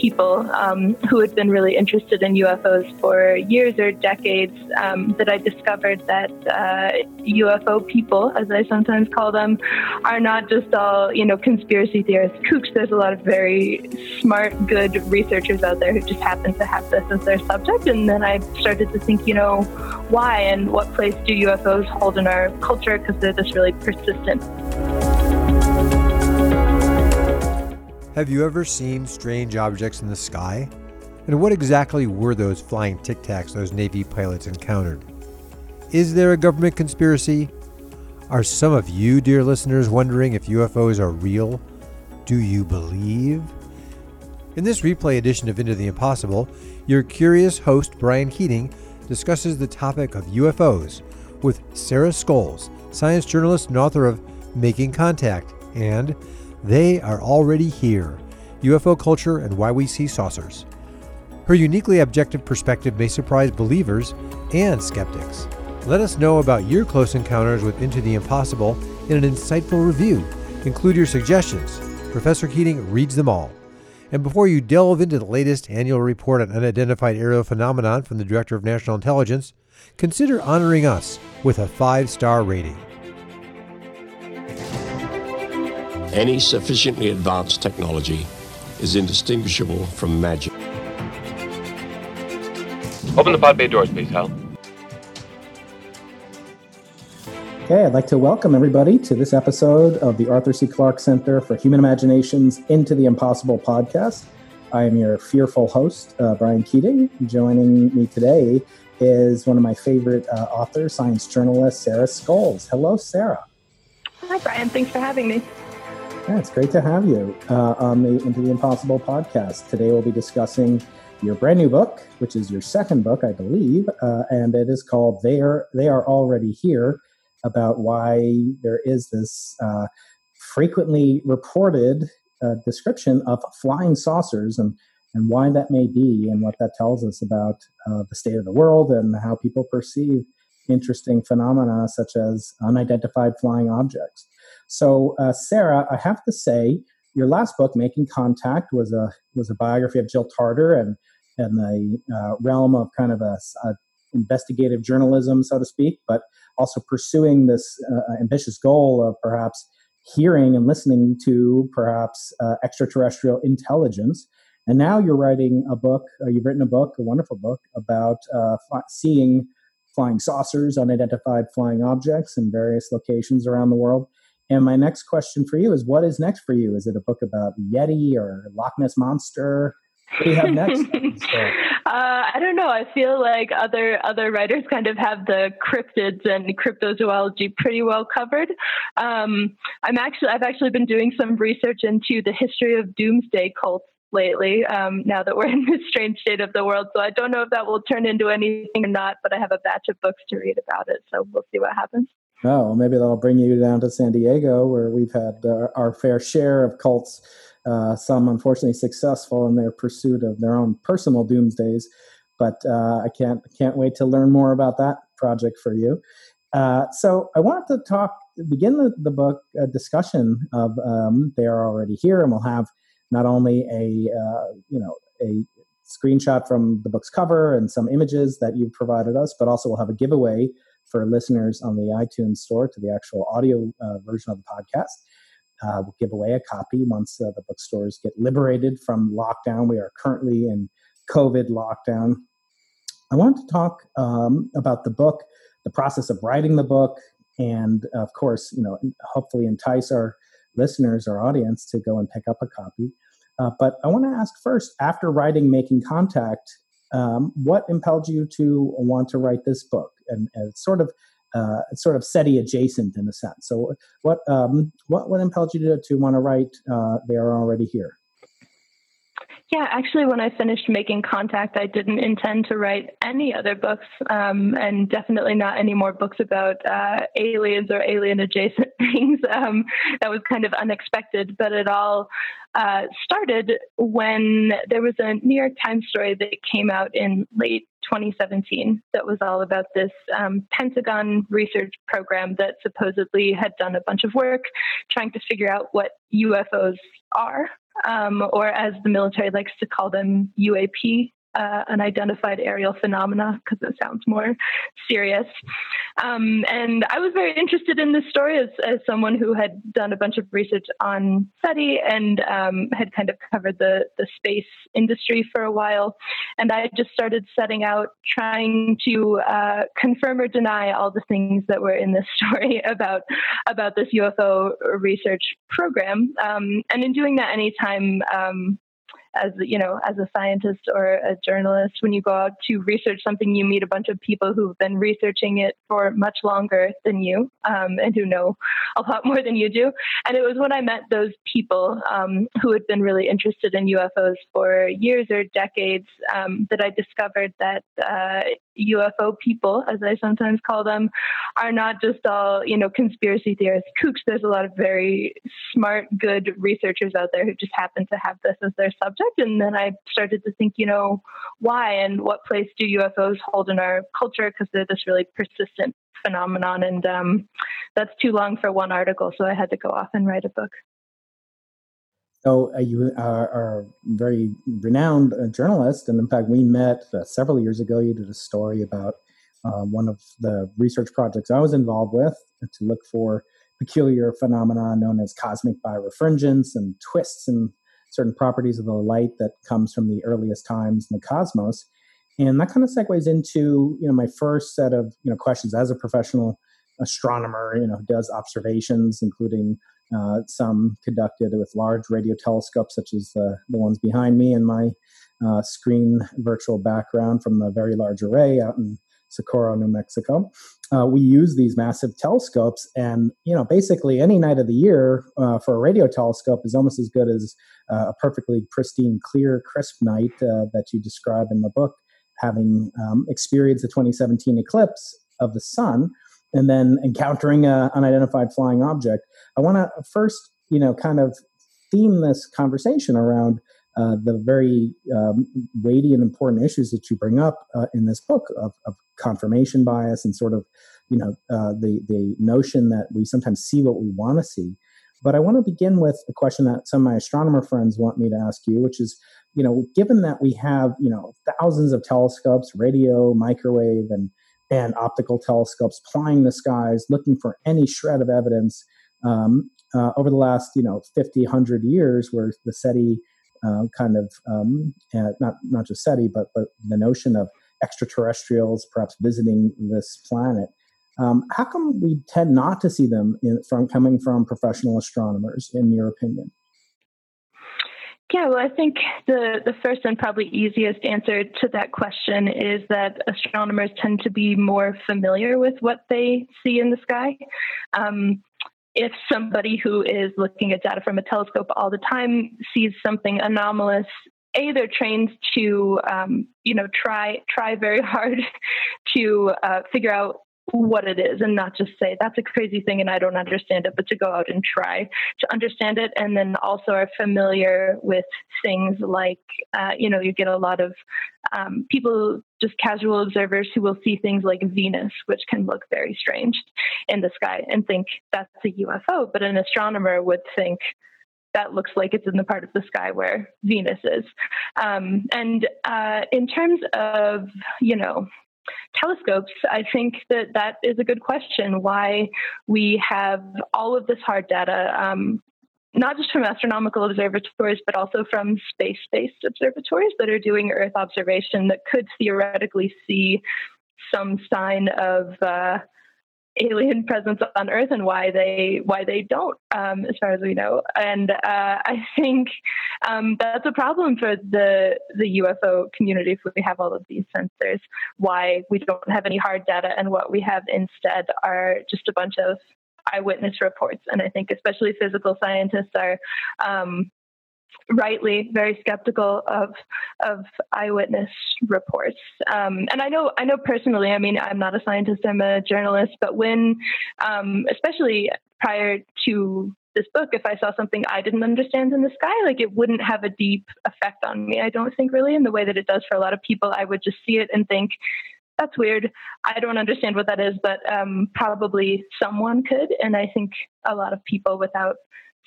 people um, who had been really interested in UFOs for years or decades um, that I discovered that uh, UFO people, as I sometimes call them, are not just all, you know, conspiracy theorists kooks. There's a lot of very smart, good researchers out there who just happen to have this as their subject. And then I started to think, you know, why and what place do UFOs hold in our culture because they're this really persistent. Have you ever seen strange objects in the sky? And what exactly were those flying tic tacs those Navy pilots encountered? Is there a government conspiracy? Are some of you, dear listeners, wondering if UFOs are real? Do you believe? In this replay edition of Into the Impossible, your curious host, Brian Keating, discusses the topic of UFOs with Sarah Scoles, science journalist and author of Making Contact, and They Are Already Here UFO Culture and Why We See Saucers. Her uniquely objective perspective may surprise believers and skeptics. Let us know about your close encounters with Into the Impossible in an insightful review. Include your suggestions. Professor Keating reads them all. And before you delve into the latest annual report on unidentified aerial phenomenon from the Director of National Intelligence, consider honoring us with a five star rating. Any sufficiently advanced technology is indistinguishable from magic. Open the pod bay doors, please, Hal. Okay, I'd like to welcome everybody to this episode of the Arthur C. Clarke Center for Human Imagination's Into the Impossible podcast. I am your fearful host, uh, Brian Keating. Joining me today is one of my favorite uh, authors, science journalist, Sarah Scoles. Hello, Sarah. Hi, Brian. Thanks for having me. Yeah, it's great to have you uh, on the Into the Impossible podcast. Today we'll be discussing your brand new book, which is your second book, I believe, uh, and it is called "They Are They Are Already Here." About why there is this uh, frequently reported uh, description of flying saucers and and why that may be, and what that tells us about uh, the state of the world and how people perceive interesting phenomena such as unidentified flying objects. So, uh, Sarah, I have to say, your last book, Making Contact, was a was a biography of Jill Tarter and and the uh, realm of kind of a, a, investigative journalism, so to speak, but also pursuing this uh, ambitious goal of perhaps hearing and listening to perhaps uh, extraterrestrial intelligence. And now you're writing a book. Uh, you've written a book, a wonderful book about uh, seeing flying saucers, unidentified flying objects in various locations around the world. And my next question for you is what is next for you? Is it a book about Yeti or Loch Ness Monster? What do you have next? uh, I don't know. I feel like other other writers kind of have the cryptids and cryptozoology pretty well covered. Um, I'm actually I've actually been doing some research into the history of doomsday cults lately. Um, now that we're in this strange state of the world, so I don't know if that will turn into anything or not. But I have a batch of books to read about it, so we'll see what happens. Oh, maybe that'll bring you down to San Diego, where we've had uh, our fair share of cults. Uh, some unfortunately successful in their pursuit of their own personal doomsdays, but uh, I can't can't wait to learn more about that project for you. Uh, so I wanted to talk begin the, the book discussion of um, they are already here, and we'll have not only a uh, you know a screenshot from the book's cover and some images that you've provided us, but also we'll have a giveaway for listeners on the iTunes store to the actual audio uh, version of the podcast. Uh, we'll give away a copy once uh, the bookstores get liberated from lockdown. We are currently in COVID lockdown. I want to talk um, about the book, the process of writing the book, and of course, you know, hopefully entice our listeners, our audience, to go and pick up a copy. Uh, but I want to ask first, after writing Making Contact, um, what impelled you to want to write this book? And, and sort of uh, sort of SETI adjacent in a sense. So, what um, what what impelled you to, to want to write? Uh, they are already here. Yeah, actually, when I finished making contact, I didn't intend to write any other books, um, and definitely not any more books about uh, aliens or alien adjacent things. Um, that was kind of unexpected, but it all uh, started when there was a New York Times story that came out in late 2017 that was all about this um, Pentagon research program that supposedly had done a bunch of work trying to figure out what UFOs are um, or as the military likes to call them, UAP uh, unidentified aerial phenomena because it sounds more serious. Um, and I was very interested in this story as, as someone who had done a bunch of research on SETI and um, had kind of covered the, the space industry for a while. And I just started setting out trying to uh, confirm or deny all the things that were in this story about about this UFO research program. Um, and in doing that, anytime um, as you know as a scientist or a journalist when you go out to research something you meet a bunch of people who've been researching it for much longer than you um, and who know a lot more than you do. And it was when i met those people um, who had been really interested in ufos for years or decades um, that i discovered that uh, ufo people as i sometimes call them are not just all you know conspiracy theorists kooks there's a lot of very smart good researchers out there who just happen to have this as their subject. And then I started to think, you know, why and what place do UFOs hold in our culture? Because they're this really persistent phenomenon. And um, that's too long for one article. So I had to go off and write a book. So uh, you are, are, a very renowned uh, journalist, and in fact, we met uh, several years ago. You did a story about uh, one of the research projects I was involved with to look for peculiar phenomena known as cosmic birefringence and twists and certain properties of the light that comes from the earliest times in the cosmos. And that kind of segues into you know my first set of you know questions as a professional astronomer, you know, who does observations, including uh, some conducted with large radio telescopes, such as the, the ones behind me in my uh, screen virtual background from the Very Large Array out in Socorro, New Mexico. Uh, we use these massive telescopes, and you know, basically any night of the year uh, for a radio telescope is almost as good as uh, a perfectly pristine, clear, crisp night uh, that you describe in the book. Having um, experienced the 2017 eclipse of the sun, and then encountering an unidentified flying object, I want to first, you know, kind of theme this conversation around uh, the very um, weighty and important issues that you bring up uh, in this book of, of, confirmation bias and sort of you know uh, the the notion that we sometimes see what we want to see. But I want to begin with a question that some of my astronomer friends want me to ask you, which is, you know, given that we have you know thousands of telescopes, radio, microwave, and and optical telescopes plying the skies, looking for any shred of evidence. Um, uh, over the last, you know, 50, 100 years, where the SETI uh, kind of um, not not just SETI, but but the notion of extraterrestrials perhaps visiting this planet. Um, how come we tend not to see them in, from coming from professional astronomers, in your opinion? Yeah, well, I think the, the first and probably easiest answer to that question is that astronomers tend to be more familiar with what they see in the sky. Um, if somebody who is looking at data from a telescope all the time sees something anomalous a they're trained to um, you know try try very hard to uh, figure out what it is and not just say that's a crazy thing and I don't understand it, but to go out and try to understand it. And then also are familiar with things like, uh, you know, you get a lot of um, people, just casual observers who will see things like Venus, which can look very strange in the sky and think that's a UFO. But an astronomer would think, that looks like it's in the part of the sky where Venus is. Um, and uh, in terms of, you know, telescopes, I think that that is a good question. Why we have all of this hard data, um, not just from astronomical observatories, but also from space based observatories that are doing Earth observation that could theoretically see some sign of. Uh, alien presence on Earth and why they why they don't, um, as far as we know. And uh, I think um, that's a problem for the the UFO community if we have all of these sensors. Why we don't have any hard data, and what we have instead are just a bunch of eyewitness reports. And I think especially physical scientists are um, rightly very skeptical of of eyewitness reports. Um, and I know I know personally. I mean, I'm not a scientist. I'm a journalist. But when, um, especially prior to this book, if I saw something I didn't understand in the sky, like it wouldn't have a deep effect on me. I don't think really in the way that it does for a lot of people. I would just see it and think. That's weird. I don't understand what that is, but um, probably someone could. And I think a lot of people without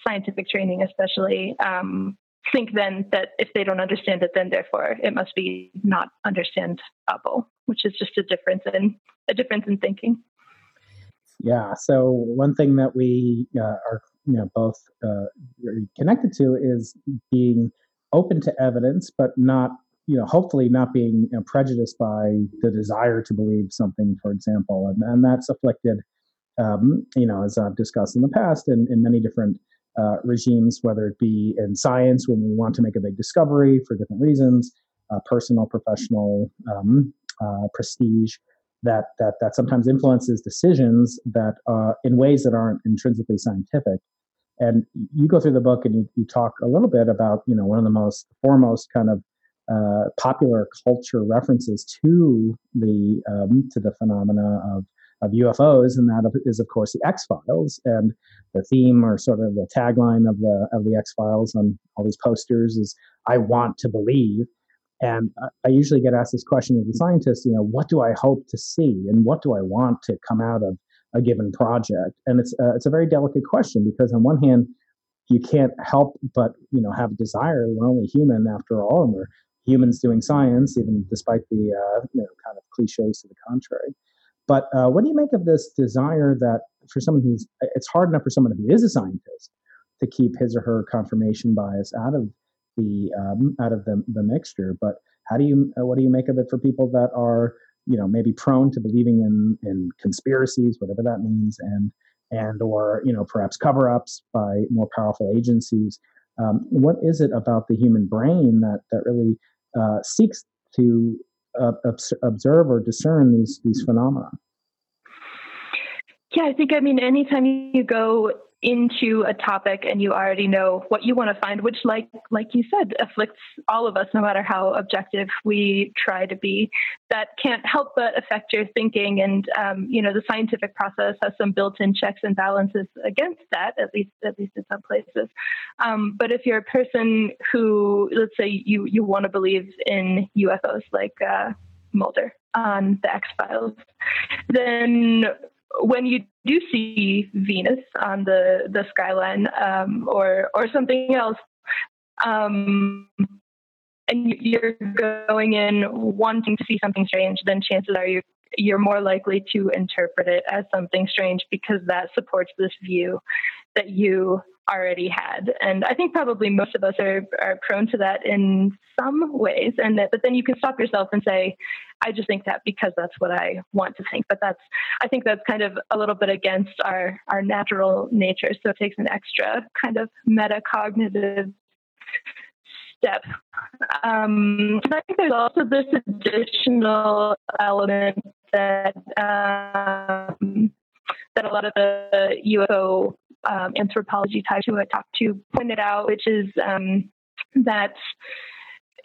scientific training, especially, um, think then that if they don't understand it, then therefore it must be not understandable, which is just a difference in a difference in thinking. Yeah. So one thing that we uh, are, you know, both uh, connected to is being open to evidence, but not, you know, hopefully not being you know, prejudiced by the desire to believe something, for example, and, and that's afflicted, um, you know, as I've discussed in the past, in, in many different uh, regimes, whether it be in science when we want to make a big discovery for different reasons, uh, personal, professional, um, uh, prestige, that that that sometimes influences decisions that uh, in ways that aren't intrinsically scientific. And you go through the book and you, you talk a little bit about you know one of the most foremost kind of uh, popular culture references to the um, to the phenomena of of UFOs, and that is of course the X Files. And the theme or sort of the tagline of the of the X Files on all these posters is "I want to believe." And I usually get asked this question as a scientist, you know, what do I hope to see, and what do I want to come out of a given project? And it's uh, it's a very delicate question because on one hand, you can't help but you know have a desire. We're only human after all, and we're humans doing science, even despite the uh, you know kind of cliches to the contrary. But uh, what do you make of this desire that for someone who's, it's hard enough for someone who is a scientist to keep his or her confirmation bias out of the um, out of the, the mixture. But how do you, uh, what do you make of it for people that are, you know, maybe prone to believing in in conspiracies, whatever that means, and and or you know perhaps cover-ups by more powerful agencies. Um, what is it about the human brain that that really uh, seeks to uh, observe or discern these these phenomena? Yeah, I think I mean anytime you go into a topic and you already know what you want to find, which like like you said, afflicts all of us no matter how objective we try to be, that can't help but affect your thinking. And um, you know, the scientific process has some built-in checks and balances against that, at least at least in some places. Um, but if you're a person who, let's say, you you want to believe in UFOs, like uh, Mulder on the X Files, then when you do see Venus on the the skyline um, or or something else, um, and you're going in wanting to see something strange, then chances are you you're more likely to interpret it as something strange because that supports this view that you already had. And I think probably most of us are, are prone to that in some ways. And that, but then you can stop yourself and say, I just think that because that's what I want to think. But that's, I think that's kind of a little bit against our, our natural nature. So it takes an extra kind of metacognitive step. Um, I think there's also this additional element that um, that a lot of the UFO um, anthropology types who I talked to pointed out, which is um, that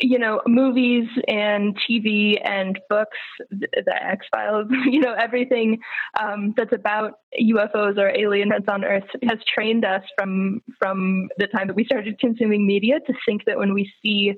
you know, movies and TV and books, the X Files, you know, everything um, that's about UFOs or alien events on Earth has trained us from from the time that we started consuming media to think that when we see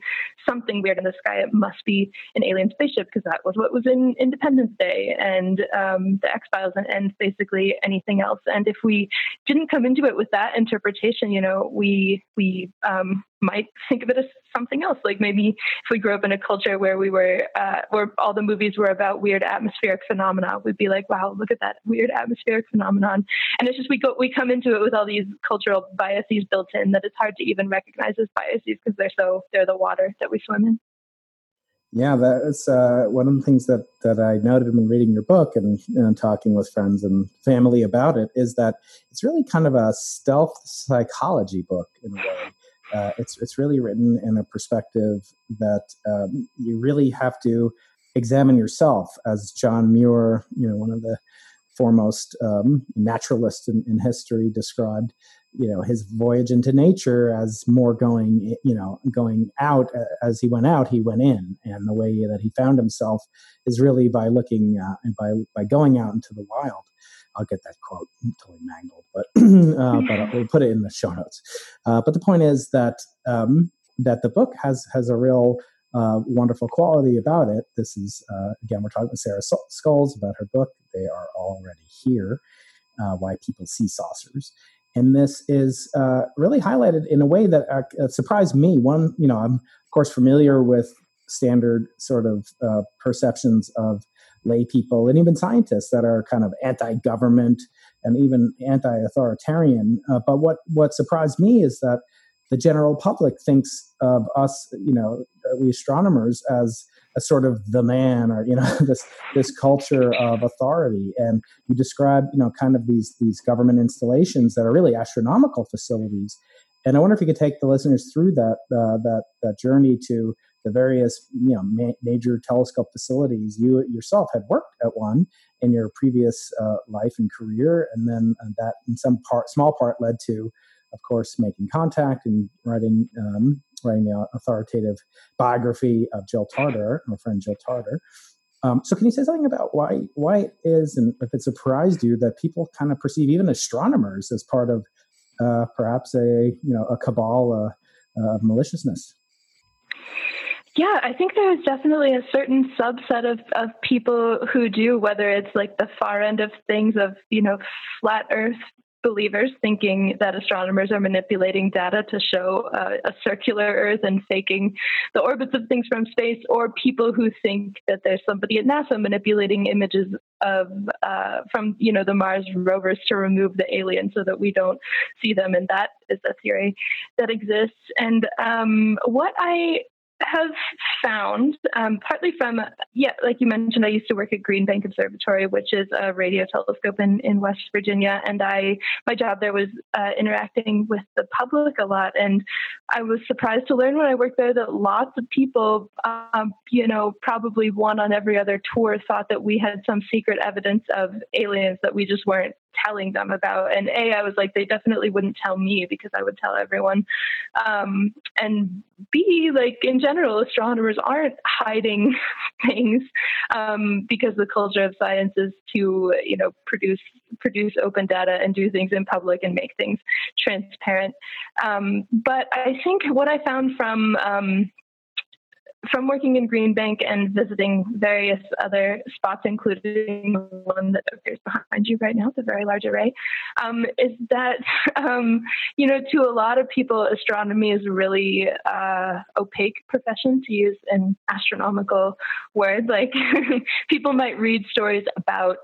something weird in the sky, it must be an alien spaceship because that was what was in Independence Day and um, the X Files and, and basically anything else. And if we didn't come into it with that interpretation, you know, we we um, might think of it as something else. Like maybe if we grew up in a culture where we were, uh, where all the movies were about weird atmospheric phenomena, we'd be like, wow, look at that weird atmospheric phenomenon. And it's just we go, we come into it with all these cultural biases built in that it's hard to even recognize as biases because they're so they're the water that we swim in. Yeah, that's uh, one of the things that that I noted when reading your book and, and talking with friends and family about it is that it's really kind of a stealth psychology book in a way uh, it's it's really written in a perspective that um, you really have to examine yourself, as John Muir, you know, one of the foremost um, naturalists in, in, history, described. You know, his voyage into nature as more going, you know, going out. As he went out, he went in, and the way that he found himself is really by looking uh, and by by going out into the wild. I'll get that quote totally mangled, but uh, but we'll put it in the show notes. Uh, but the point is that um, that the book has has a real uh, wonderful quality about it. This is uh, again we're talking with Sarah Scoles about her book. They are already here. Uh, why people see saucers. And this is uh, really highlighted in a way that surprised me. One, you know, I'm of course familiar with standard sort of perceptions of lay people and even scientists that are kind of anti-government and even anti-authoritarian. Uh, but what what surprised me is that the general public thinks of us, you know, we astronomers as a sort of the man or you know this this culture of authority and you describe you know kind of these these government installations that are really astronomical facilities and i wonder if you could take the listeners through that uh, that that journey to the various you know ma- major telescope facilities you yourself had worked at one in your previous uh, life and career and then uh, that in some part small part led to of course making contact and writing um, writing the authoritative biography of Jill Tarter, my friend Jill Tarter. Um, so, can you say something about why why it is, and if it surprised you that people kind of perceive even astronomers as part of uh, perhaps a you know a cabal uh, of maliciousness? Yeah, I think there's definitely a certain subset of, of people who do, whether it's like the far end of things of, you know, flat earth believers thinking that astronomers are manipulating data to show uh, a circular Earth and faking the orbits of things from space, or people who think that there's somebody at NASA manipulating images of uh, from you know the Mars rovers to remove the aliens so that we don't see them, and that is a theory that exists. And um, what I have found, um, partly from, yeah, like you mentioned, I used to work at Green Bank Observatory, which is a radio telescope in, in West Virginia. And I, my job there was uh, interacting with the public a lot. And I was surprised to learn when I worked there that lots of people, um, you know, probably one on every other tour thought that we had some secret evidence of aliens that we just weren't telling them about. And A, I was like, they definitely wouldn't tell me because I would tell everyone. Um, and B, like in general, astronomers aren't hiding things um, because the culture of science is to, you know, produce produce open data and do things in public and make things transparent. Um, but I think what I found from um, from working in Green Bank and visiting various other spots, including the one that appears behind you right now, the Very Large Array, um, is that, um, you know, to a lot of people, astronomy is a really uh, opaque profession, to use an astronomical word. Like people might read stories about,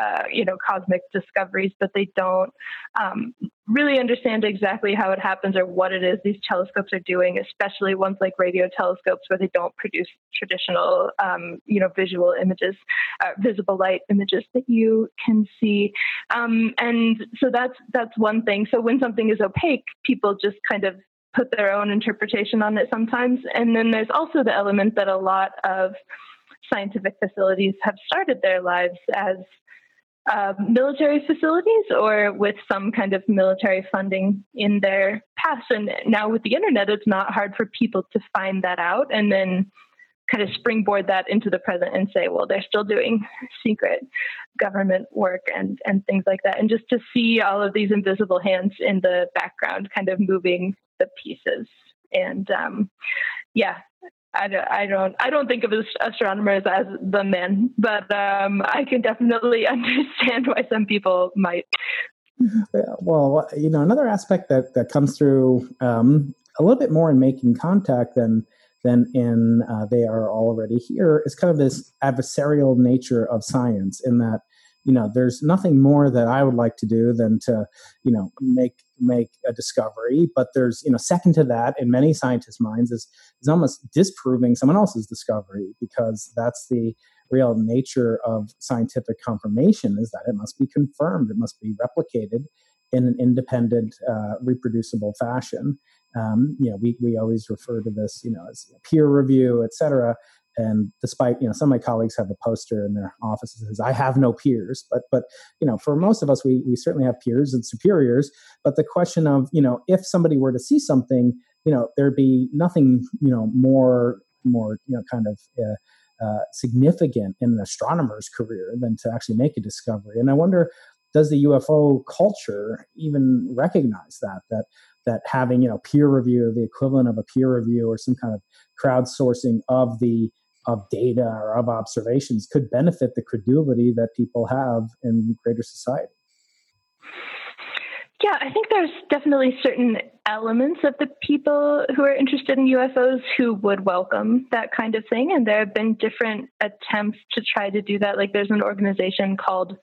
uh, you know, cosmic discoveries, but they don't um, really understand exactly how it happens or what it is these telescopes are doing, especially ones like radio telescopes where they don't produce traditional, um, you know, visual images, uh, visible light images that you can see. Um, and so that's that's one thing. So when something is opaque, people just kind of put their own interpretation on it sometimes. And then there's also the element that a lot of scientific facilities have started their lives as uh, military facilities or with some kind of military funding in their past. And now with the internet, it's not hard for people to find that out and then kind of springboard that into the present and say, well, they're still doing secret government work and, and things like that. And just to see all of these invisible hands in the background kind of moving the pieces. And um, yeah, I don't, I don't, I don't think of astronomers as the men, but um, I can definitely understand why some people might. Well, you know, another aspect that that comes through um, a little bit more in making contact than than in uh, they are already here is kind of this adversarial nature of science in that you know there's nothing more that i would like to do than to you know make make a discovery but there's you know second to that in many scientists minds is is almost disproving someone else's discovery because that's the real nature of scientific confirmation is that it must be confirmed it must be replicated in an independent uh, reproducible fashion. Um, you know we, we always refer to this you know as peer review et cetera and despite you know some of my colleagues have a poster in their offices that says i have no peers. But but you know for most of us we, we certainly have peers and superiors. But the question of you know if somebody were to see something you know there'd be nothing you know more more you know kind of uh, uh, significant in an astronomer's career than to actually make a discovery. And i wonder does the ufo culture even recognize that that that having you know peer review the equivalent of a peer review or some kind of crowdsourcing of the of data or of observations could benefit the credulity that people have in greater society. Yeah, I think there's definitely certain elements of the people who are interested in UFOs who would welcome that kind of thing. And there have been different attempts to try to do that. Like there's an organization called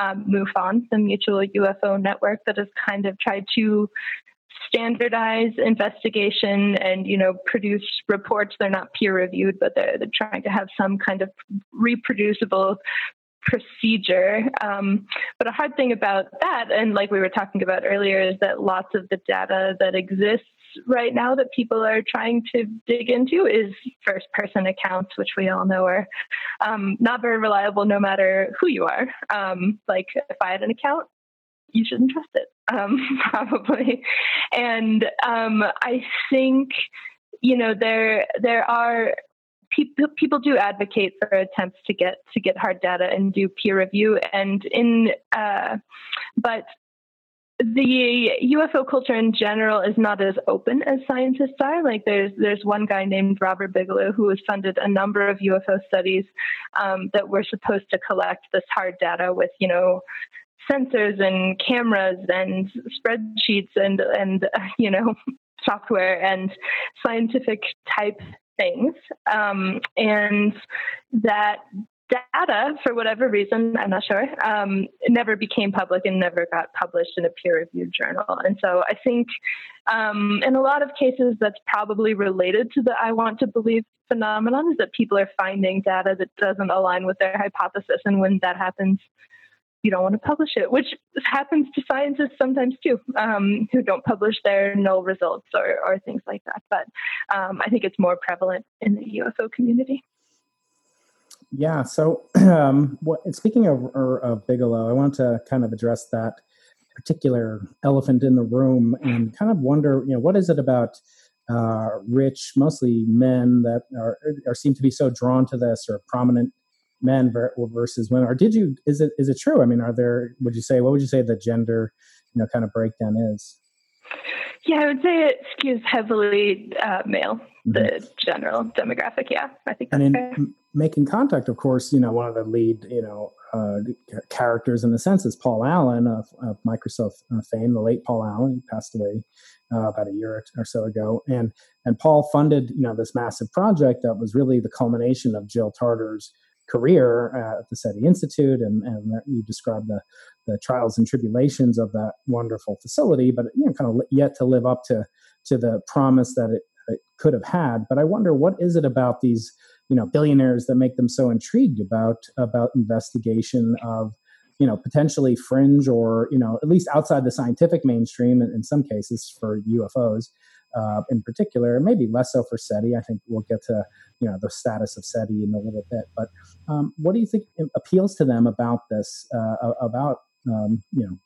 um, MUFON, the Mutual UFO Network, that has kind of tried to standardize investigation and you know produce reports they're not peer reviewed but they're, they're trying to have some kind of reproducible procedure. Um, but a hard thing about that, and like we were talking about earlier, is that lots of the data that exists right now that people are trying to dig into is first person accounts, which we all know are um, not very reliable no matter who you are. Um, like if I had an account, you shouldn't trust it, um, probably. And um, I think you know there there are people people do advocate for attempts to get to get hard data and do peer review and in uh, but the UFO culture in general is not as open as scientists are. Like there's there's one guy named Robert Bigelow who has funded a number of UFO studies um, that were supposed to collect this hard data with you know sensors and cameras and spreadsheets and and uh, you know software and scientific type things. Um, and that data, for whatever reason, I'm not sure, um, never became public and never got published in a peer reviewed journal. And so I think um, in a lot of cases, that's probably related to the I want to believe phenomenon is that people are finding data that doesn't align with their hypothesis. And when that happens, you don't want to publish it, which happens to scientists sometimes too, um, who don't publish their null results or, or things like that. But um, I think it's more prevalent in the UFO community. Yeah. So, um, what, speaking of, of Bigelow, I want to kind of address that particular elephant in the room and kind of wonder, you know, what is it about uh, rich, mostly men that are, are seem to be so drawn to this or prominent men versus women or did you is it is it true? I mean are there would you say what would you say the gender you know kind of breakdown is? Yeah i would say it skews heavily uh, male mm-hmm. the general demographic yeah i think and in making contact of course you know one of the lead you know uh, characters in the sense is paul allen of, of microsoft uh, fame the late paul allen he passed away uh, about a year or so ago. And and paul funded you know this massive project that was really the culmination of jill tarter's career uh, at the SETI Institute, and, and you described the, the trials and tribulations of that wonderful facility, but you know, kind of yet to live up to to the promise that it, it could have had. But I wonder what is it about these you know billionaires that make them so intrigued about about investigation of you know potentially fringe or you know at least outside the scientific mainstream in, in some cases for UFOs uh, in particular, maybe less so for SETI. I think we'll get to you know the status of SETI in a little bit. But um, what do you think appeals to them about this? Uh, about um, you know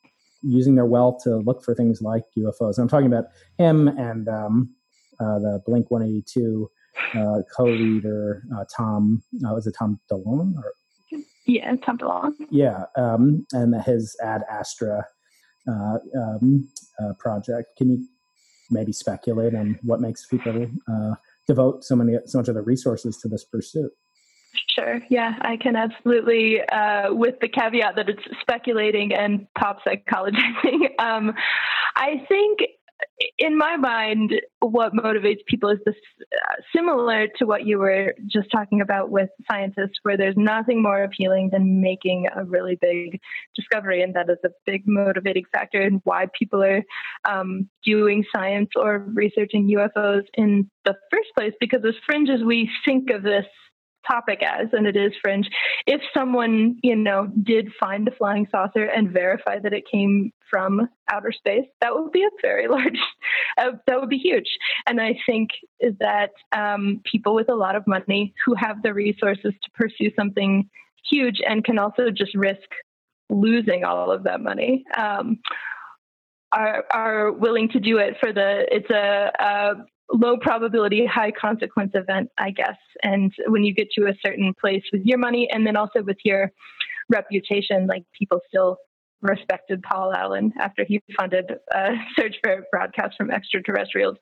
using their wealth to look for things like UFOs. I'm talking about him and um, uh, the Blink 182 uh, co-leader uh, Tom. Uh, was it Tom DeLonge? Or? Yeah, Tom DeLonge. Yeah, um, and his Ad Astra uh, um, uh, project. Can you maybe speculate on what makes people uh, devote so many so much of their resources to this pursuit. Sure. Yeah, I can absolutely, uh, with the caveat that it's speculating and pop psychologizing. um, I think in my mind, what motivates people is this uh, similar to what you were just talking about with scientists, where there's nothing more appealing than making a really big discovery. And that is a big motivating factor in why people are um, doing science or researching UFOs in the first place. Because as fringe as we think of this topic as, and it is fringe, if someone, you know, did find a flying saucer and verify that it came from outer space, that would be a very large, uh, that would be huge. And I think that um, people with a lot of money who have the resources to pursue something huge and can also just risk losing all of that money. Um, are, are willing to do it for the it's a, a low probability, high consequence event, I guess. And when you get to a certain place with your money and then also with your reputation, like people still respected Paul Allen after he funded a search for broadcasts from extraterrestrials.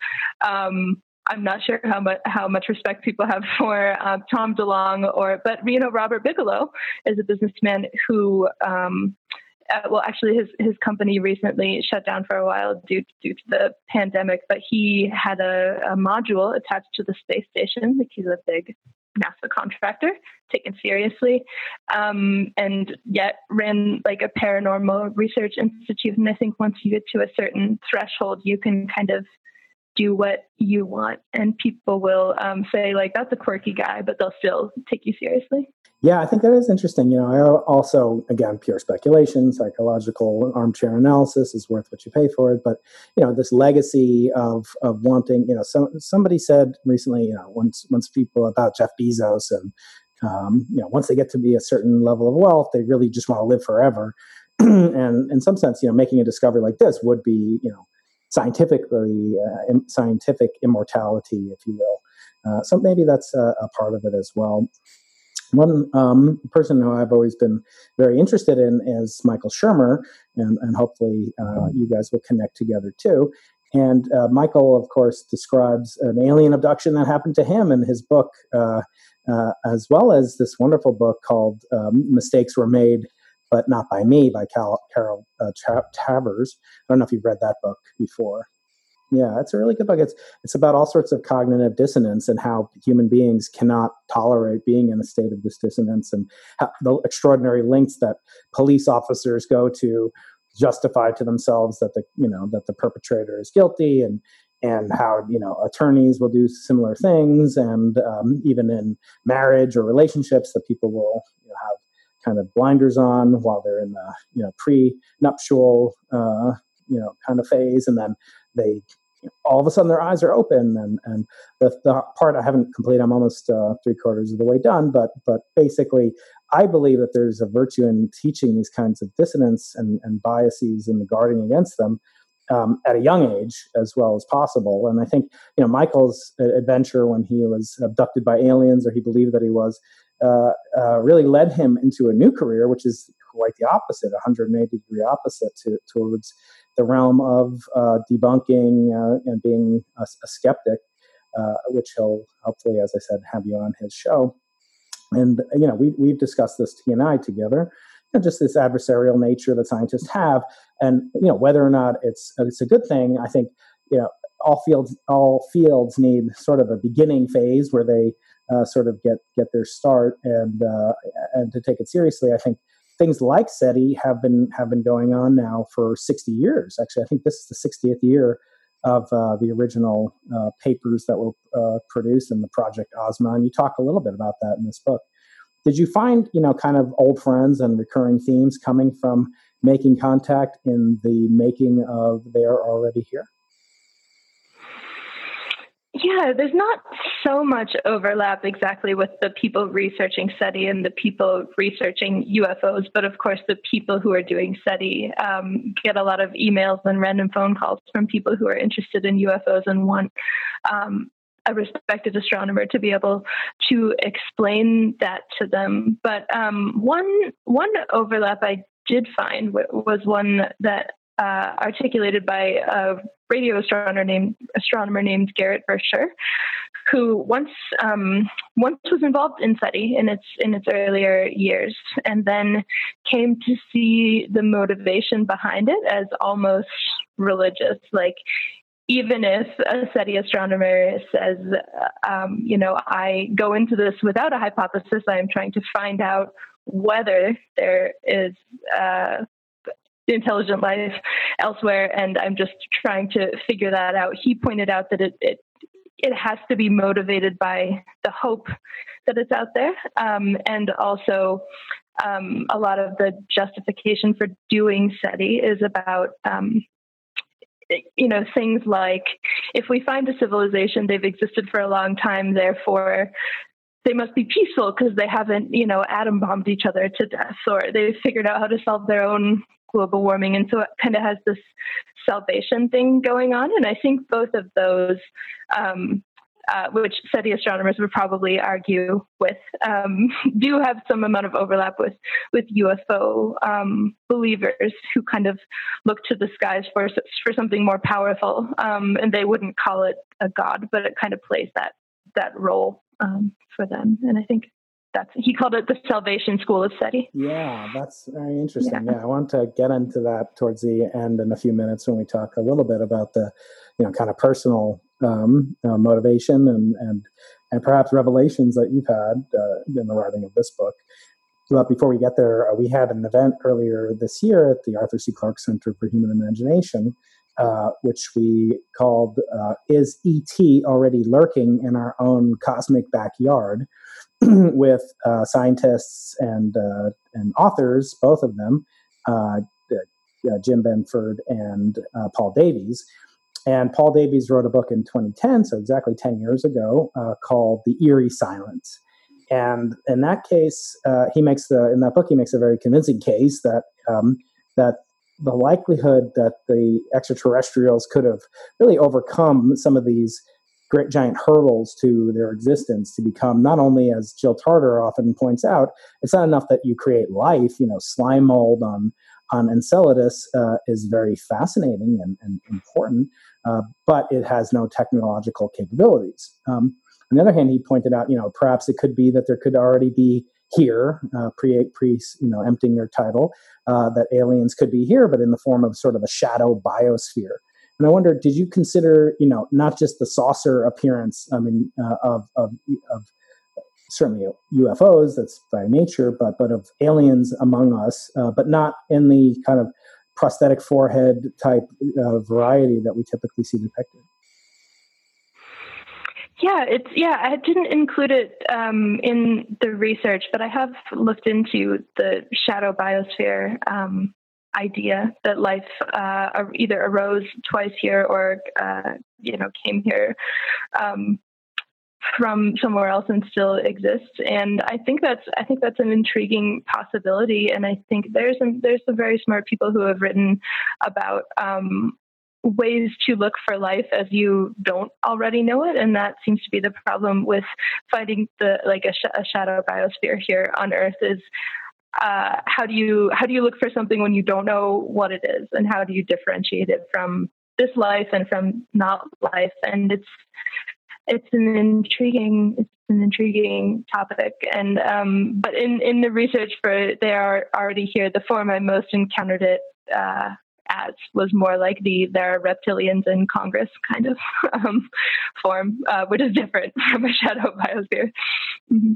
Um, I'm not sure how much how much respect people have for um, Tom DeLonge or, but you know, Robert Bigelow is a businessman who um, uh, well, actually, his his company recently shut down for a while due due to the pandemic. But he had a, a module attached to the space station. Like he's a big NASA contractor, taken seriously, um, and yet ran like a paranormal research institute. And I think once you get to a certain threshold, you can kind of do what you want, and people will um, say like that's a quirky guy, but they'll still take you seriously. Yeah, I think that is interesting. You know, I also, again, pure speculation, psychological armchair analysis is worth what you pay for it. But you know, this legacy of of wanting, you know, some somebody said recently, you know, once once people about Jeff Bezos and um, you know, once they get to be a certain level of wealth, they really just want to live forever. and in some sense, you know, making a discovery like this would be, you know, scientifically uh, scientific immortality, if you will. Uh, so maybe that's a, a, part of it as well. One um, person who I've always been very interested in is Michael Shermer, and, and hopefully uh, you guys will connect together too. And uh, Michael, of course, describes an alien abduction that happened to him in his book, uh, uh as well as this wonderful book called um, Mistakes Were Made but not by me by Cal- Carol uh, Tavris. I don't know if you've read that book before. Yeah, it's a really good book. It's it's about all sorts of cognitive dissonance and how human beings cannot tolerate being in a state of this dissonance and the extraordinary lengths that police officers go to justify to themselves that the you know that the perpetrator is guilty and and how you know attorneys will do similar things and um, even in marriage or relationships that people will you know, have kind of blinders on while they're in the you know pre-nuptial uh, you know kind of phase, and then they all of a sudden their eyes are open. And and the, the part I haven't completed, I'm almost uh, three quarters of the way done, but but basically. I believe that there's a virtue in teaching these kinds of dissonance and, and biases and the guarding against them um, at a young age as well as possible. And I think you know Michael's adventure when he was abducted by aliens, or he believed that he was, uh, uh, really led him into a new career, which is quite the opposite, 180 degree opposite to, towards the realm of uh, debunking uh, and being a, a skeptic, uh, which he'll hopefully, as I said, have you on his show. And you know, we we've discussed this T and I together, know, just this adversarial nature that scientists have, and you know whether or not it's it's a good thing. I think you know all fields all fields need sort of a beginning phase where they uh, sort of get get their start and uh, and to take it seriously. I think things like SETI have been have been going on now for 60 years. Actually, I think this is the 60th year of uh, the original uh, papers that were uh, produced in the Project Ozma, and you talk a little bit about that in this book. Did you find you know kind of old friends and recurring themes coming from making contact in the making of They're Already Here? Yeah, there's not so much overlap exactly with the people researching SETI and the people researching UFOs, but of course, the people who are doing SETI um, get a lot of emails and random phone calls from people who are interested in UFOs and want um, a respected astronomer to be able to explain that to them. But um, one one overlap I did find was one that uh, articulated by a radio astronomer named astronomer named Gerrit Verschuur, who once um, once was involved in SETI in its in its earlier years, and then came to see the motivation behind it as almost religious. Like even if a SETI astronomer says, um, you know, I go into this without a hypothesis, I am trying to find out whether there is uh, intelligent life elsewhere, and I'm just trying to figure that out. He pointed out that it it, it has to be motivated by the hope that it's out there, um, and also um, a lot of the justification for doing SETI is about. Um, you know things like if we find a civilization they've existed for a long time therefore they must be peaceful because they haven't, you know, atom bombed each other to death, or they've figured out how to solve their own global warming. And so it kind of has this salvation thing going on. And I think both of those, um, uh, which SETI astronomers would probably argue with, um, do have some amount of overlap with with UFO um, believers who kind of look to the skies for for something more powerful, um, and they wouldn't call it a god, but it kind of plays that that role um, for them. And I think that's he called it the Salvation School of Study. Yeah, that's very interesting. Yeah. yeah. I want to get into that towards the end in a few minutes when we talk a little bit about the, you know, kind of personal um, uh, motivation and and and perhaps revelations that you've had uh, in the writing of this book. But before we get there, uh, we had an event earlier this year at the Arthur C. Clarke Center for Human Imagination, uh, which we called uh, "Is ET Already Lurking in Our Own Cosmic Backyard?" with uh, scientists and uh, and authors, both of them, uh, Jim Benford and uh, Paul Davies. And Paul Davies wrote a book in 2010, so exactly 10 years ago, uh, called "The Eerie Silence." And in that case, uh, he makes the in that book he makes a very convincing case that um, that the likelihood that the extraterrestrials could have really overcome some of these great giant hurdles to their existence to become not only, as Jill Tarter often points out, it's not enough that you create life. You know, slime mold on on Enceladus uh, is very fascinating and, and important, uh, but it has no technological capabilities. Um, on the other hand, he pointed out, you know, perhaps it could be that there could already be here, uh, pre, pre, you know, emptying your title, uh, that aliens could be here, but in the form of sort of a shadow biosphere. And I wonder, did you consider, you know, not just the saucer appearance, I mean, uh, of, of, of certainly UFOs, that's by nature, but but of aliens among us, uh, but not in the kind of prosthetic forehead type uh, variety that we typically see depicted. Yeah, it's yeah. I didn't include it um, in the research, but I have looked into the shadow biosphere um, idea that life uh, either arose twice here or uh, you know came here um, from somewhere else and still exists. And I think that's I think that's an intriguing possibility. And I think there's some there's some very smart people who have written about um, ways to look for life as you don't already know it and that seems to be the problem with finding the like a, sh- a shadow biosphere here on earth is uh, how do you how do you look for something when you don't know what it is? And how do you differentiate it from this life and from not life? And it's it's an intriguing it's an intriguing topic. And um, but in in the research for they are already here. The form i most encountered it uh, as was more like the there are reptilians in congress kind of um, form uh, which is different from a shadow biosphere. Mm-hmm.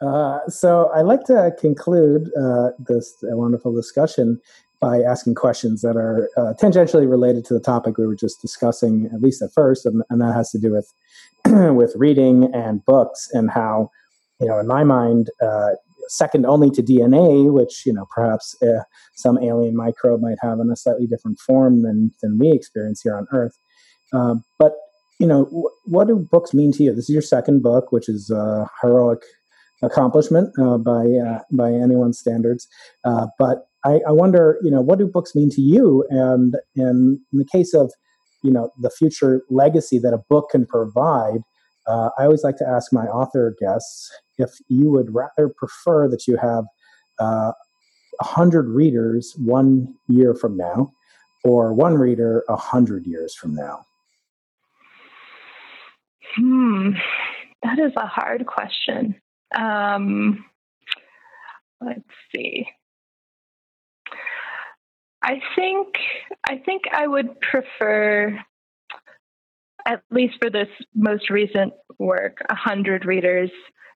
Uh, so I'd like to conclude uh, this wonderful discussion by asking questions that are uh, tangentially related to the topic we were just discussing, at least at first, and, and that has to do with with reading and books and how, you know, in my mind, uh, second only to DNA, which you know perhaps uh, some alien microbe might have in a slightly different form than than we experience here on Earth. but you know, what do books mean to you? This is your second book, which is heroic accomplishment uh, by uh, by anyone's standards. Uh, but I, I, wonder, you know, what do books mean to you? And, and in the case of, you know, the future legacy that a book can provide, uh, I always like to ask my author guests if you would rather prefer that you have uh, a hundred readers one year from now, or one reader a hundred years from now. Hmm, that is a hard question. Um, let's see. I think I think I would prefer, at least for this most recent work, a hundred readers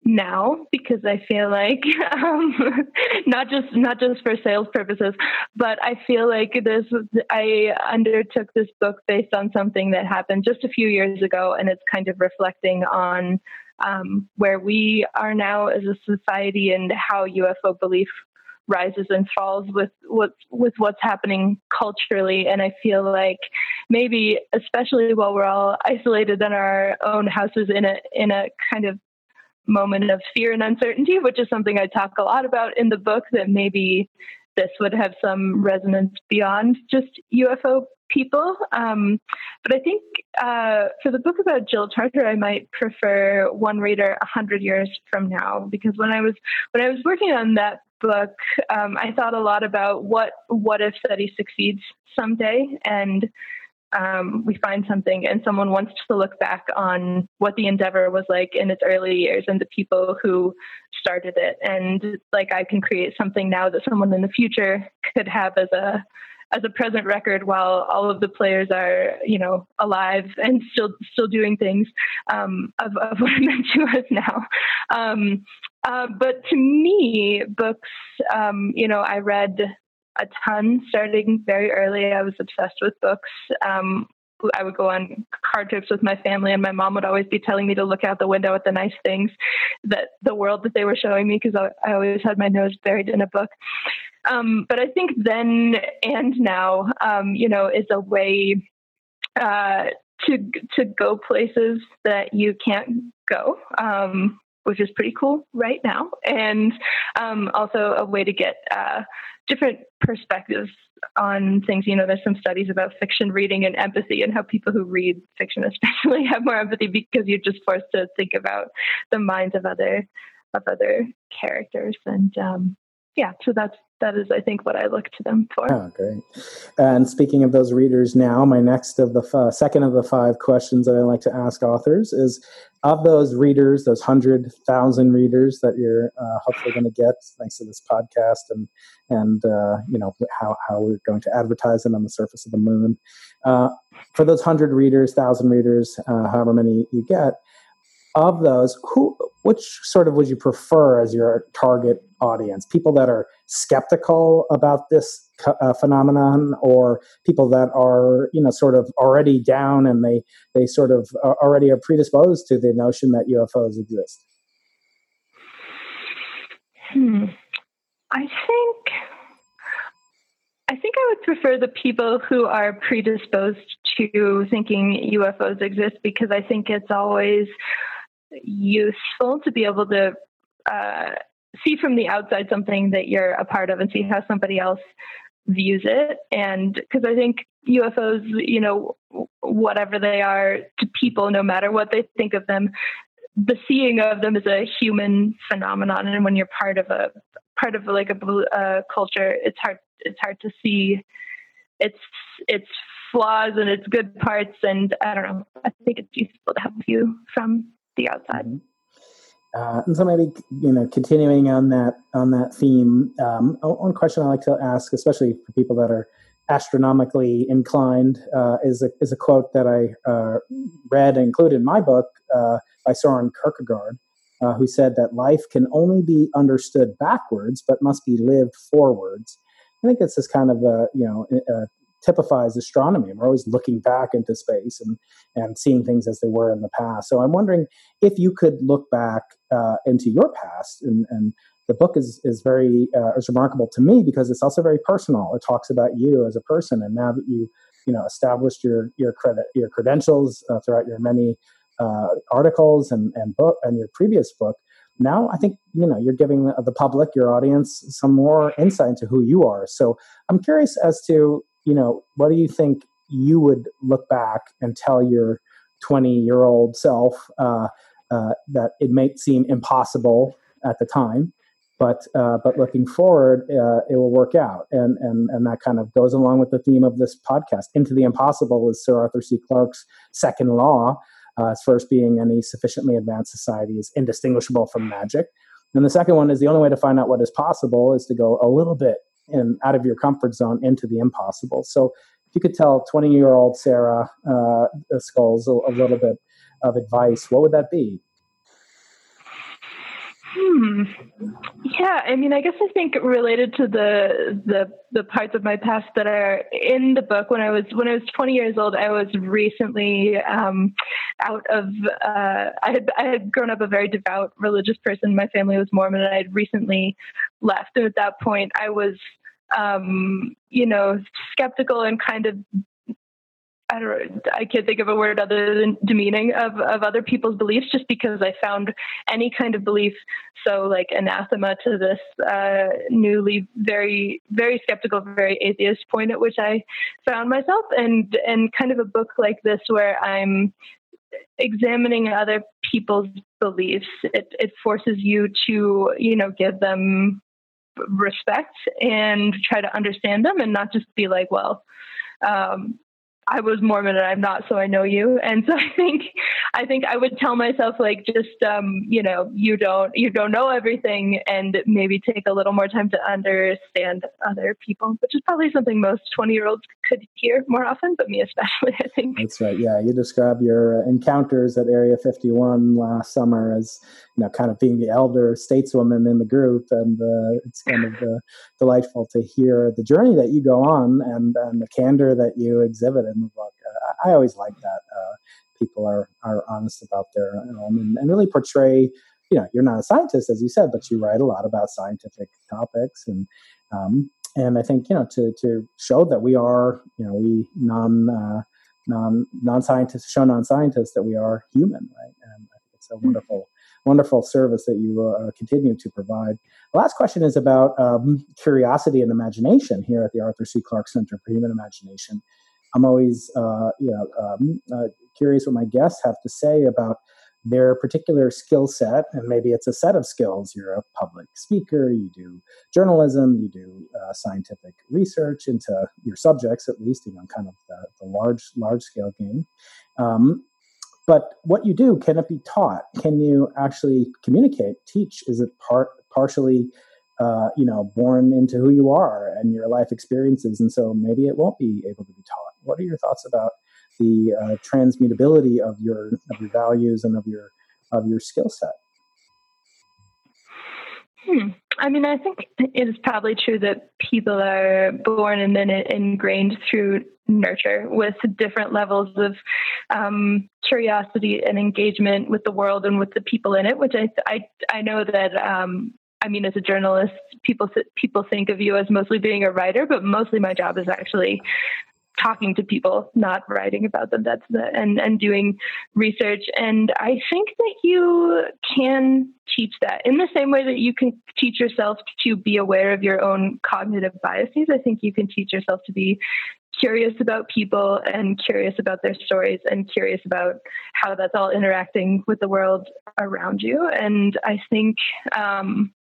now because I feel like um, not just not just for sales purposes, but I feel like this I undertook this book based on something that happened just a few years ago, and it's kind of reflecting on um, where we are now as a society and how UFO belief rises and falls with what with what's happening culturally. And i feel like maybe especially while we're all isolated in our own houses in a in a kind of moment of fear and uncertainty which is something i talk a lot about in the book that maybe this would have some resonance beyond just ufo people. Um, but I think uh, for the book about Jill Tarter, I might prefer one reader a hundred years from now because when I was when I was working on that book, um, I thought a lot about what what if SETI succeeds someday and um, we find something and someone wants to look back on what the endeavor was like in its early years and the people who started it. And like i can create something now that someone in the future could have as a as a present record while all of the players are you know alive and still still doing things um, of, of what it meant to us now. Um, uh, but to me books um, you know i read a ton starting very early i was obsessed with books um, I would go on car trips with my family, and my mom would always be telling me to look out the window at the nice things that the world that they were showing me because I, I, always had my nose buried in a book. Um, but I think then and now, um, you know, is a way uh, to to go places that you can't go. Um, which is pretty cool right now, and um, also a way to get uh, different perspectives on things. You know, there's some studies about fiction reading and empathy, and how people who read fiction, especially, have more empathy because you're just forced to think about the minds of other of other characters. And um, yeah, so that's that is, I think, what I look to them for. Oh, great. And speaking of those readers now, my next of the second of the five questions that I like to ask authors is of those readers, those 100,000 readers that you're uh, hopefully going to get thanks to this podcast and, and uh, you know, how, how we're going to advertise it on the surface of the moon. Uh, for those 100 readers, 1,000 readers, uh, however many you get, of those, who which sort of would you prefer as your target audience? People that are skeptical about this uh, phenomenon, or people that are you know sort of already down and they they sort of already are predisposed to the notion that UFOs exist? Hmm. I think I think I would prefer the people who are predisposed to thinking UFOs exist because I think it's always useful to be able to uh, see from the outside something that you're a part of and see how somebody else views it. And because I think UFOs, you know, whatever they are to people, no matter what they think of them, the seeing of them is a human phenomenon. And when you're part of a part of like a uh, culture, it's hard it's hard to see its its flaws and its good parts. And I don't know. I think it's useful to have a view from the outside. Mm-hmm. Uh, and so maybe you know, continuing on that on that theme, um, one question I like to ask, especially for people that are astronomically inclined, uh, is a is a quote that I uh, read and included in my book uh, by Soren Kierkegaard, uh, who said that life can only be understood backwards, but must be lived forwards. I think it's this is kind of a you know a typifies astronomy. We're always looking back into space and, and seeing things as they were in the past. So I'm wondering if you could look back uh, into your past and, and the book is is very uh, is remarkable to me because it's also very personal. It talks about you as a person, and now that you you know established your your credit your credentials uh, throughout your many uh, articles and and book and your previous book, now I think you know you're giving the, the public, your audience, some more insight into who you are. So I'm curious as to you know, what do you think you would look back and tell your 20 year old self uh, uh, that it may seem impossible at the time, but uh, but looking forward, uh, it will work out, and and and that kind of goes along with the theme of this podcast. Into the impossible is Sir Arthur C. Clarke's second law. Uh, as first being any sufficiently advanced society is indistinguishable from magic. And the second one is the only way to find out what is possible is to go a little bit and out of your comfort zone into the impossible. So if you could tell 20 year old Sarah uh, Scoles a, a, little bit of advice, what would that be? Hmm. Yeah, I mean, I guess I think related to the the the parts of my past that are in the book. When I was when I was 20 years old, I was recently um, out of. Uh, I had I had grown up a very devout religious person. My family was Mormon, and I had recently left. And at that point, I was um, you know, skeptical and kind of I don't I can't think of a word other than demeaning of, of other people's beliefs just because I found any kind of belief so like anathema to this uh, newly very very skeptical very atheist point at which I found myself. And and kind of a book like this where I'm examining other people's beliefs it, it forces you to you know give them respect and try to understand them and not just be like, well, um, I was Mormon and I'm not, so I know you. And so I think, I think I would tell myself like, just, um, you know, you don't, you don't know everything and maybe take a little more time to understand other people, which is probably something most 20 year olds could hear more often, but me especially, I think. That's right. Yeah. You describe your uh, encounters at Area 51 last summer as, you know, kind of being the elder stateswoman in the group. And uh, it's kind of uh, delightful to hear the journey that you go on and, and the candor that you exhibit in the book. Uh, I always like that. Uh, people are, are honest about their own and, and really portray you know you're not a scientist as you said but you write a lot about scientific topics and um, and I think you know to to show that we are you know we non uh, non non scientists show non scientists that we are human right and I think it's a hmm. wonderful wonderful service that you uh, continue to provide. The last question is about um, curiosity and imagination here at the Arthur C. Clarke Center for Human Imagination. I'm always uh, you know um, uh, curious what my guests have to say about their particular skill set, and maybe it's a set of skills. You're a public speaker, you do journalism, you do uh, scientific research into your subjects, at least, you know, kind of the, the large, large scale game. Um, but what you do, can it be taught? Can you actually communicate, teach? Is it part partially, uh, you know, born into who you are and your life experiences? And so maybe it won't be able to be taught. What are your thoughts about the uh, transmutability of your of your values and of your of your skill set. Hmm. I mean, I think it is probably true that people are born and then ingrained through nurture with different levels of um, curiosity and engagement with the world and with the people in it. Which I I, I know that um, I mean, as a journalist, people people think of you as mostly being a writer, but mostly my job is actually talking to people, not writing about them. That's the and and doing research. And I think that you can teach that in the same way that you can teach yourself to be aware of your own cognitive biases. I think you can teach yourself to be curious about people and curious about their stories and curious about how that's all interacting with the world around you. And I think um,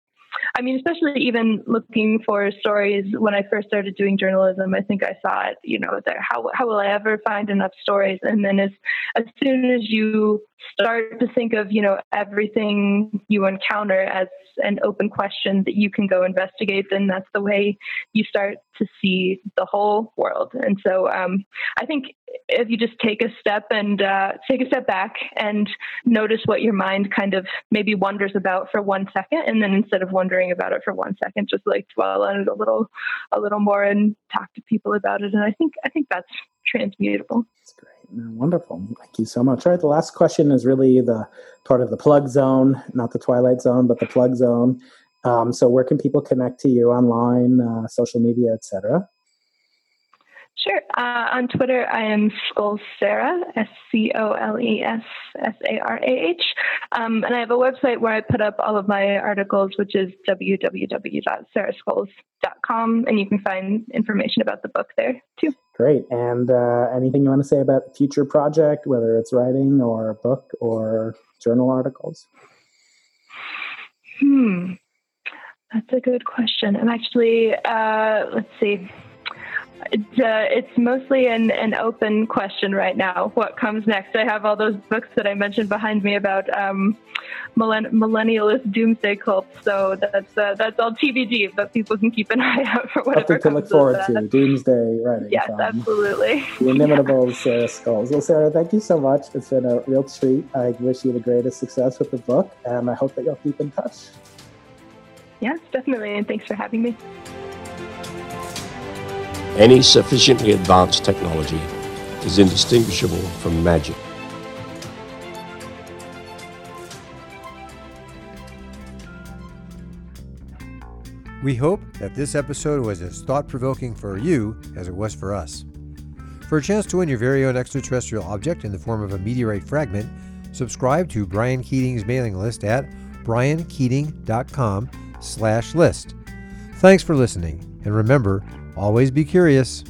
I mean, especially even looking for stories when I first started doing journalism, I think I saw it, you know, that how, how will I ever find enough stories? And then as, as soon as you start to think of, you know, everything you encounter as an open question that you can go investigate, then that's the way you start to see the whole world. And so um, I think if you just take a step and uh, take a step back and notice what your mind kind of maybe wonders about for one second, and then instead of wondering about it for one second, just like dwell on it a little, a little more and talk to people about it. And I think I think that's transmutable. That's great. Wonderful. Thank you so much. All right. The last question is really the part of the plug zone, not the twilight zone, but the plug zone. Um, so, where can people connect to you online, uh, social media, etc.? Sure. Uh, on Twitter, I am Scoles Sarah, S C O L E S S A R A H. Um, and I have a website where I put up all of my articles, which is www.sarahscoles.com. And you can find information about the book there too. Great. And uh, anything you want to say about future project, whether it's writing or a book or journal articles? Hmm. That's a good question. I'm actually, uh, let's see. It's, uh, it's mostly an, an open question right now. What comes next? I have all those books that I mentioned behind me about um, millenn- millennialist doomsday cults. So that's uh, that's all TBD, but people can keep an eye out for whatever Something to look forward to. Doomsday writing. Yes, absolutely. The inimitable Sarah Scoles. Well, Sarah, thank you so much. It's been a real treat. I wish you the greatest success with the book, and I hope that you'll keep in touch. Yes, definitely. And thanks for having me. Any sufficiently advanced technology is indistinguishable from magic. We hope that this episode was as thought provoking for you as it was for us. For a chance to win your very own extraterrestrial object in the form of a meteorite fragment, subscribe to Brian Keating's mailing list at briankeating.com slash list. Thanks for listening, and remember, Always be curious.